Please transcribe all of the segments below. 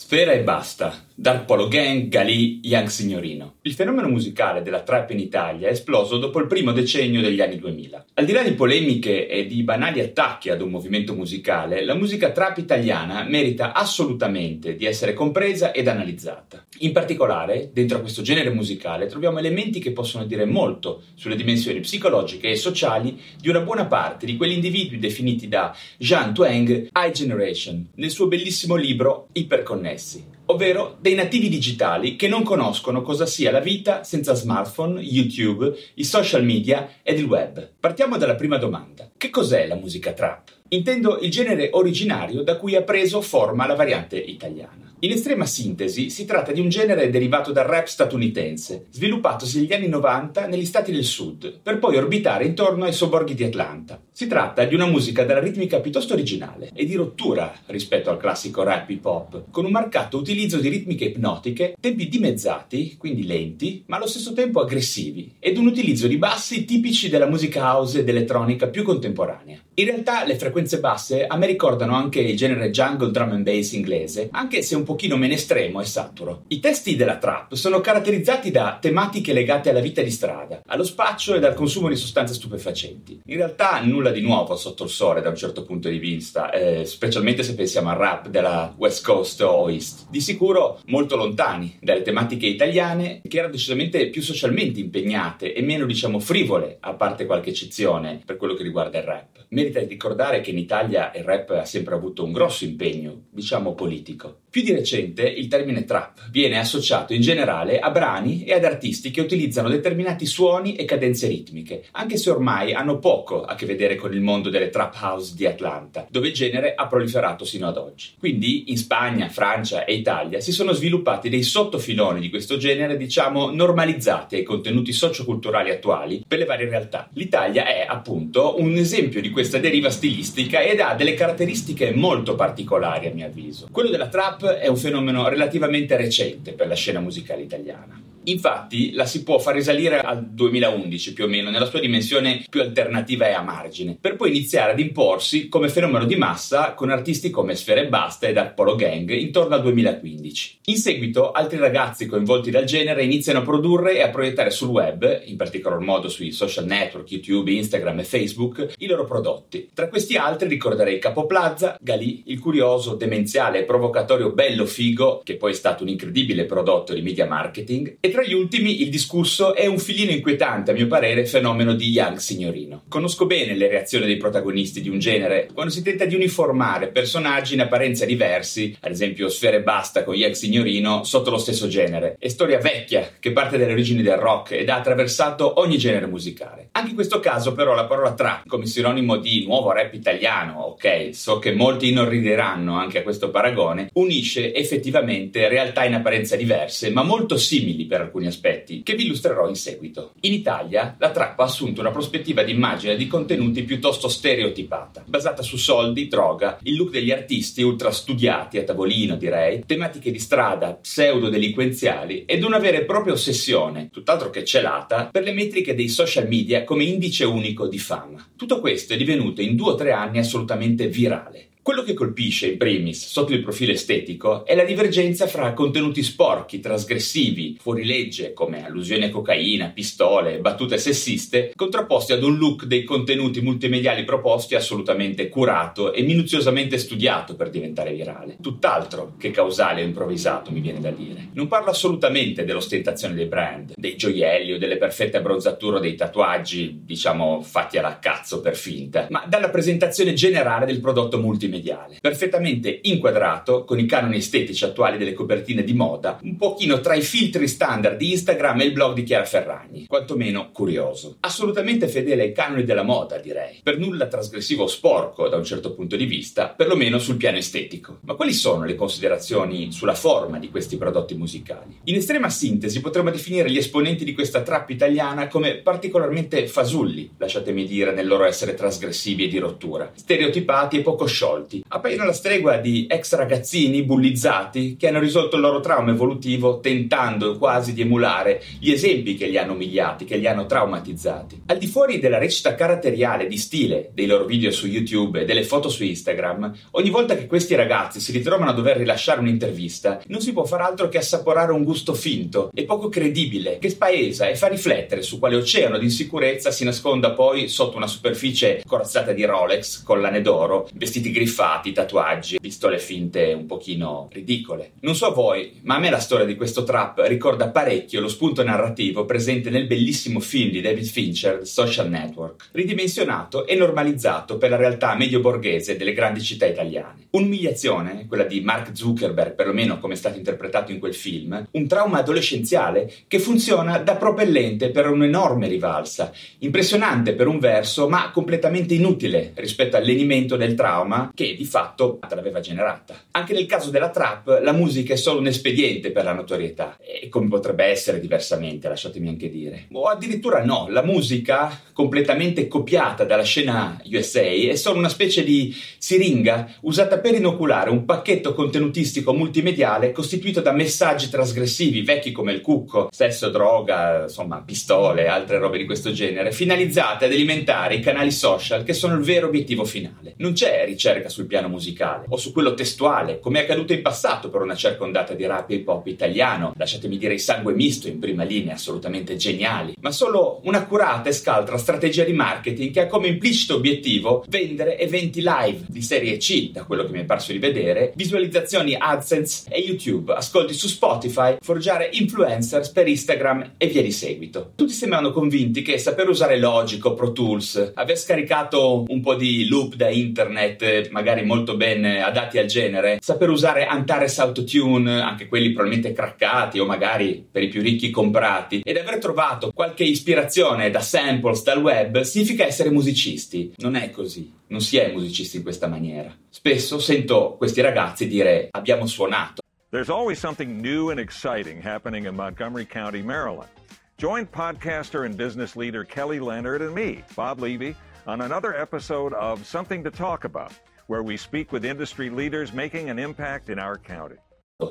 Sfera e basta. Dark Polo Gang, Galì, Young Signorino. Il fenomeno musicale della trap in Italia è esploso dopo il primo decennio degli anni 2000. Al di là di polemiche e di banali attacchi ad un movimento musicale, la musica trap italiana merita assolutamente di essere compresa ed analizzata. In particolare, dentro a questo genere musicale troviamo elementi che possono dire molto sulle dimensioni psicologiche e sociali di una buona parte di quegli individui definiti da Jean Tweng High Generation nel suo bellissimo libro Iperconnessi ovvero dei nativi digitali che non conoscono cosa sia la vita senza smartphone, YouTube, i social media ed il web. Partiamo dalla prima domanda. Che cos'è la musica trap? Intendo il genere originario da cui ha preso forma la variante italiana. In estrema sintesi, si tratta di un genere derivato dal rap statunitense, sviluppatosi negli anni 90 negli stati del sud, per poi orbitare intorno ai sobborghi di Atlanta. Si tratta di una musica dalla ritmica piuttosto originale e di rottura rispetto al classico rap hip hop, con un marcato utilizzo di ritmiche ipnotiche, tempi dimezzati, quindi lenti, ma allo stesso tempo aggressivi, ed un utilizzo di bassi tipici della musica house ed elettronica più contemporanea. In realtà le frequenze basse a me ricordano anche il genere jungle drum and bass inglese, anche se un pochino meno estremo e saturo. I testi della trap sono caratterizzati da tematiche legate alla vita di strada, allo spaccio e al consumo di sostanze stupefacenti. In realtà nulla di nuovo sotto il sole da un certo punto di vista, eh, specialmente se pensiamo al rap della West Coast o East. Di sicuro molto lontani dalle tematiche italiane, che erano decisamente più socialmente impegnate e meno, diciamo, frivole, a parte qualche eccezione per quello che riguarda il rap. Merita ricordare che in Italia il rap ha sempre avuto un grosso impegno, diciamo, politico. Più di recente il termine trap viene associato in generale a brani e ad artisti che utilizzano determinati suoni e cadenze ritmiche, anche se ormai hanno poco a che vedere con il mondo delle trap house di Atlanta, dove il genere ha proliferato sino ad oggi. Quindi in Spagna, Francia e Italia si sono sviluppati dei sottofiloni di questo genere, diciamo, normalizzati ai contenuti socioculturali attuali per le varie realtà. L'Italia è appunto un esempio di questa deriva stilistica ed ha delle caratteristiche molto particolari a mio avviso. Quello della trap è un fenomeno relativamente recente per la scena musicale italiana. Infatti la si può far risalire al 2011 più o meno, nella sua dimensione più alternativa e a margine, per poi iniziare ad imporsi come fenomeno di massa con artisti come Sfere Basta e Dark Polo Gang intorno al 2015. In seguito altri ragazzi coinvolti dal genere iniziano a produrre e a proiettare sul web, in particolar modo sui social network, YouTube, Instagram e Facebook, i loro prodotti. Tra questi altri ricorderei Capo Plaza, Galì, il curioso, demenziale e provocatorio Bello Figo, che poi è stato un incredibile prodotto di media marketing, e tra gli ultimi il discusso è un filino inquietante, a mio parere, fenomeno di Young Signorino. Conosco bene le reazioni dei protagonisti di un genere quando si tenta di uniformare personaggi in apparenza diversi, ad esempio Sfere Basta con Young Signorino, sotto lo stesso genere. È storia vecchia che parte dalle origini del rock ed ha attraversato ogni genere musicale. Anche in questo caso, però, la parola trap come sinonimo di nuovo rap italiano, ok, so che molti inorrideranno anche a questo paragone, unisce effettivamente realtà in apparenza diverse, ma molto simili per alcuni aspetti, che vi illustrerò in seguito. In Italia, la trap ha assunto una prospettiva di immagine di contenuti piuttosto stereotipata, basata su soldi, droga, il look degli artisti ultra studiati a tavolino, direi, tematiche di strada pseudo-delinquenziali ed una vera e propria ossessione, tutt'altro che celata, per le metriche dei social media come indice unico di fama. Tutto questo è divenuto in due o tre anni assolutamente virale. Quello che colpisce in primis, sotto il profilo estetico, è la divergenza fra contenuti sporchi, trasgressivi, fuorilegge, come allusioni a cocaina, pistole, battute sessiste, contrapposti ad un look dei contenuti multimediali proposti assolutamente curato e minuziosamente studiato per diventare virale. Tutt'altro che causale o improvvisato, mi viene da dire. Non parlo assolutamente dell'ostentazione dei brand, dei gioielli o delle perfette abbronzature o dei tatuaggi, diciamo, fatti alla cazzo per finta, ma dalla presentazione generale del prodotto multimediale multimediale, perfettamente inquadrato con i canoni estetici attuali delle copertine di moda, un pochino tra i filtri standard di Instagram e il blog di Chiara Ferragni, quantomeno curioso. Assolutamente fedele ai canoni della moda, direi, per nulla trasgressivo o sporco da un certo punto di vista, perlomeno sul piano estetico. Ma quali sono le considerazioni sulla forma di questi prodotti musicali? In estrema sintesi potremmo definire gli esponenti di questa trap italiana come particolarmente fasulli, lasciatemi dire, nel loro essere trasgressivi e di rottura, stereotipati e poco sciolti. Appaiono alla stregua di ex ragazzini bullizzati che hanno risolto il loro trauma evolutivo tentando quasi di emulare gli esempi che li hanno umiliati, che li hanno traumatizzati. Al di fuori della recita caratteriale di stile dei loro video su YouTube e delle foto su Instagram, ogni volta che questi ragazzi si ritrovano a dover rilasciare un'intervista, non si può far altro che assaporare un gusto finto e poco credibile che spaesa e fa riflettere su quale oceano di insicurezza si nasconda poi sotto una superficie corazzata di Rolex, collane d'oro, vestiti griffati, tatuaggi, pistole finte un pochino ridicole. Non so voi, ma a me la storia di questo trap ricorda parecchio lo spunto narrativo presente nel bellissimo film di David Fincher, Social Network, ridimensionato e normalizzato per la realtà medio-borghese delle grandi città italiane. Un'umiliazione, quella di Mark Zuckerberg, perlomeno come è stato interpretato in quel film, un trauma adolescenziale che funziona da propellente per un'enorme rivalsa, impressionante per un verso, ma completamente inutile rispetto al lenimento del trauma che di fatto l'aveva generata. Anche nel caso della trap, la musica è solo un espediente per la notorietà, e come potrebbe essere diversamente, lasciatemi anche dire. O addirittura no, la musica, completamente copiata dalla scena USA, è solo una specie di siringa usata per inoculare un pacchetto contenutistico multimediale costituito da messaggi trasgressivi vecchi come il cucco, sesso, droga, insomma, pistole, altre robe di questo genere, finalizzate ad alimentare i canali social che sono il vero obiettivo finale. Non c'è ricerca sul piano musicale o su quello testuale, come è accaduto in passato per una certa ondata di rap hip hop italiano, lasciatemi dire i sangue misto in prima linea, assolutamente geniali, ma solo un'accurata e scaltra strategia di marketing che ha come implicito obiettivo vendere eventi live di serie C, da quello che mi è parso di vedere, visualizzazioni AdSense e YouTube, ascolti su Spotify, forgiare influencers per Instagram e via di seguito. Tutti sembrano convinti che saper usare Logic o Pro Tools, aver scaricato un po' di loop da internet, magari molto ben adatti al genere, saper usare Antares Autotune, anche quelli probabilmente craccati o magari per i più ricchi comprati, ed aver trovato qualche ispirazione da samples dal web, significa essere musicisti. Non è così, non si è musicisti in questa maniera. Spesso sento questi ragazzi dire abbiamo suonato. There's always something new and exciting happening in Montgomery County, Maryland. Join podcaster and business leader Kelly Leonard and me, Bob Levy, on another episode of Something to Talk About, where we speak with industry leaders making an impact in our county.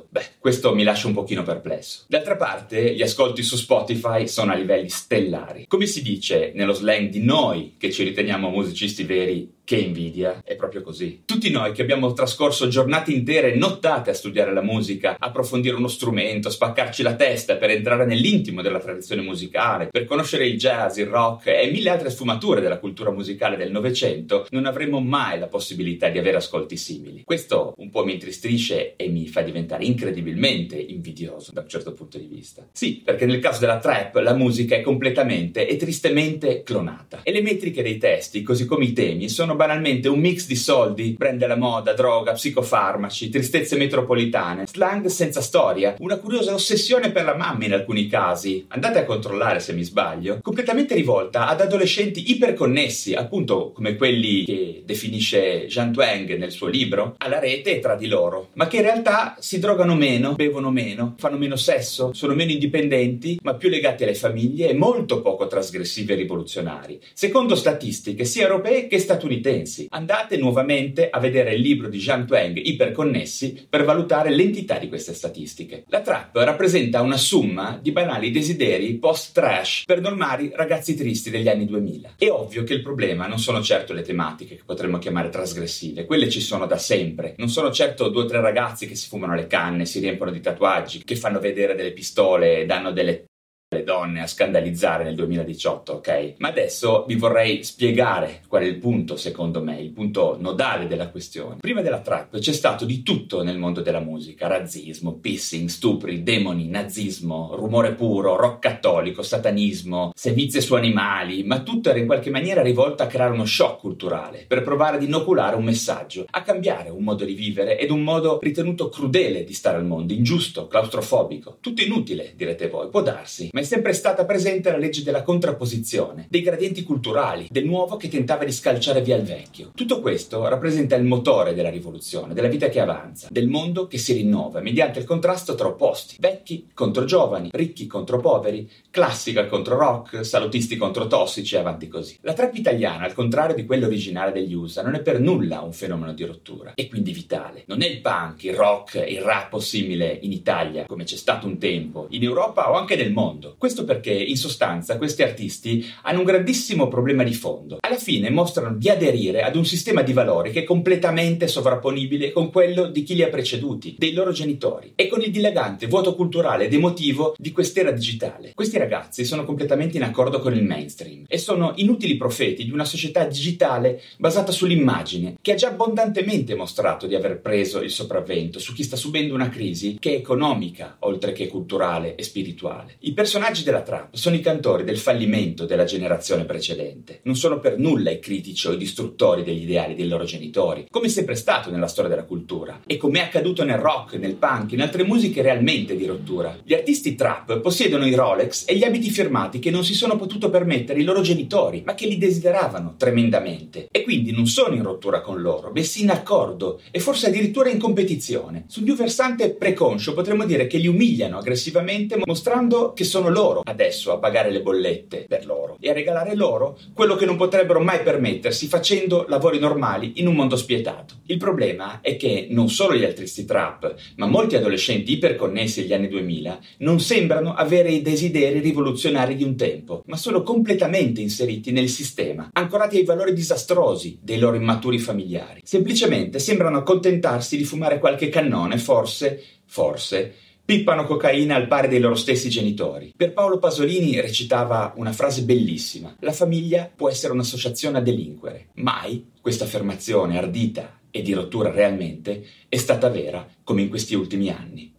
Beh, questo mi lascia un pochino perplesso. D'altra parte, gli ascolti su Spotify sono a livelli stellari. Come si dice nello slang di noi che ci riteniamo musicisti veri, che invidia, è proprio così. Tutti noi che abbiamo trascorso giornate intere, nottate a studiare la musica, approfondire uno strumento, spaccarci la testa per entrare nell'intimo della tradizione musicale, per conoscere il jazz, il rock e mille altre sfumature della cultura musicale del Novecento, non avremmo mai la possibilità di avere ascolti simili. Questo un po' mi intristisce e mi fa diventare incredibilmente invidioso da un certo punto di vista. Sì, perché nel caso della trap la musica è completamente e tristemente clonata e le metriche dei testi, così come i temi, sono banalmente un mix di soldi, brand della moda, droga, psicofarmaci, tristezze metropolitane, slang senza storia, una curiosa ossessione per la mamma in alcuni casi, andate a controllare se mi sbaglio, completamente rivolta ad adolescenti iperconnessi, appunto come quelli che definisce Jean Twang nel suo libro, alla rete e tra di loro, ma che in realtà si drogano meno, bevono meno, fanno meno sesso, sono meno indipendenti, ma più legati alle famiglie e molto poco trasgressivi e rivoluzionari, secondo statistiche sia europee che statunitensi statunitensi. Andate nuovamente a vedere il libro di Jean Twang, Iperconnessi, per valutare l'entità di queste statistiche. La trap rappresenta una summa di banali desideri post-trash per normali ragazzi tristi degli anni 2000. È ovvio che il problema non sono certo le tematiche che potremmo chiamare trasgressive, quelle ci sono da sempre. Non sono certo due o tre ragazzi che si fumano le canne, si riempiono di tatuaggi, che fanno vedere delle pistole e danno delle le donne a scandalizzare nel 2018, ok? Ma adesso vi vorrei spiegare qual è il punto, secondo me, il punto nodale della questione. Prima della trap c'è stato di tutto nel mondo della musica: razzismo, pissing, stupri, demoni, nazismo, rumore puro, rock cattolico, satanismo, sevizie su animali, ma tutto era in qualche maniera rivolto a creare uno shock culturale per provare ad inoculare un messaggio, a cambiare un modo di vivere ed un modo ritenuto crudele di stare al mondo, ingiusto, claustrofobico. Tutto inutile, direte voi, può darsi ma è sempre stata presente la legge della contrapposizione, dei gradienti culturali, del nuovo che tentava di scalciare via il vecchio. Tutto questo rappresenta il motore della rivoluzione, della vita che avanza, del mondo che si rinnova mediante il contrasto tra opposti, vecchi contro giovani, ricchi contro poveri, classica contro rock, salutisti contro tossici e avanti così. La trap italiana, al contrario di quella originale degli USA, non è per nulla un fenomeno di rottura, è quindi vitale. Non è il punk, il rock, il rap simile in Italia, come c'è stato un tempo, in Europa o anche nel mondo mondo. Questo perché, in sostanza, questi artisti hanno un grandissimo problema di fondo. Alla fine mostrano di aderire ad un sistema di valori che è completamente sovrapponibile con quello di chi li ha preceduti, dei loro genitori, e con il dilagante vuoto culturale ed emotivo di quest'era digitale. Questi ragazzi sono completamente in accordo con il mainstream e sono inutili profeti di una società digitale basata sull'immagine, che ha già abbondantemente mostrato di aver preso il sopravvento su chi sta subendo una crisi che è economica, oltre che culturale e spirituale. I personaggi personaggi della trap sono i cantori del fallimento della generazione precedente. Non sono per nulla i critici o i distruttori degli ideali dei loro genitori, come è sempre stato nella storia della cultura. E come è accaduto nel rock, nel punk, in altre musiche realmente di rottura. Gli artisti trap possiedono i Rolex e gli abiti firmati che non si sono potuto permettere i loro genitori, ma che li desideravano tremendamente. E quindi non sono in rottura con loro, bensì in accordo e forse addirittura in competizione. Sul più versante preconscio potremmo dire che li umiliano aggressivamente mostrando che sono sono loro adesso a pagare le bollette per loro e a regalare loro quello che non potrebbero mai permettersi facendo lavori normali in un mondo spietato. Il problema è che non solo gli artisti trap, ma molti adolescenti iperconnessi agli anni 2000 non sembrano avere i desideri rivoluzionari di un tempo, ma sono completamente inseriti nel sistema, ancorati ai valori disastrosi dei loro immaturi familiari. Semplicemente sembrano accontentarsi di fumare qualche cannone, forse, forse, pippano cocaina al pari dei loro stessi genitori. Per Paolo Pasolini recitava una frase bellissima: La famiglia può essere un'associazione a delinquere. Mai questa affermazione ardita e di rottura realmente è stata vera come in questi ultimi anni.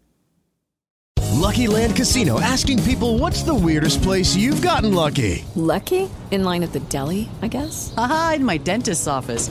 Lucky Land Casino asking people what's the weirdest place you've gotten lucky? Lucky? In line at the deli, I guess. Aha, in my dentist's office.